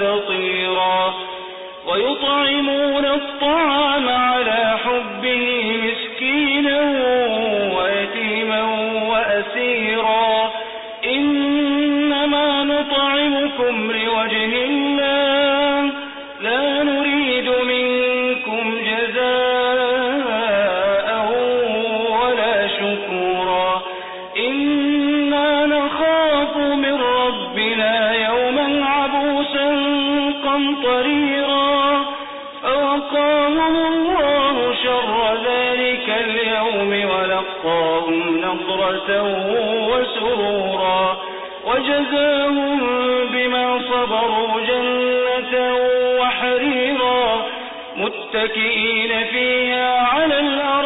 مستطيرا ويطعمون الطعام على حبه مسكينا ويتيما وأسيرا. قمطريرا فوقاهم الله شر ذلك اليوم ولقاهم نظرة وسرورا وجزاهم بما صبروا جنة وحريرا متكئين فيها على الأرائك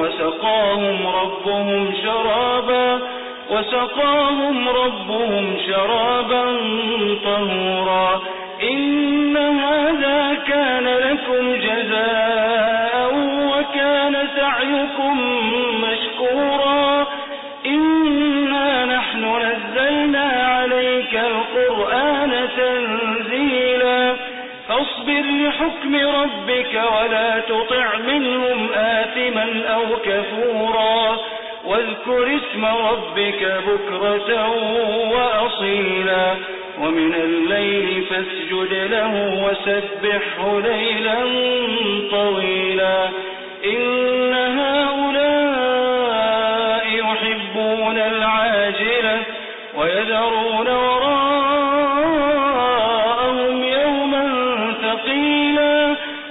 وسقاهم ربهم شرابا وسقاهم ربهم شرابا طهورا. إن هذا كان لكم جزاء وكان سعيكم مشكورا. إنا نحن نزلنا عليك القرآن تنزيلا. فاصبر لحكم ربك ولا تطع منهم آثما أو كفورا واذكر اسم ربك بكرة وأصيلا. ومن الليل فاسجد له وسبحه ليلا طويلا. إن هؤلاء يحبون العاجلة ويذرون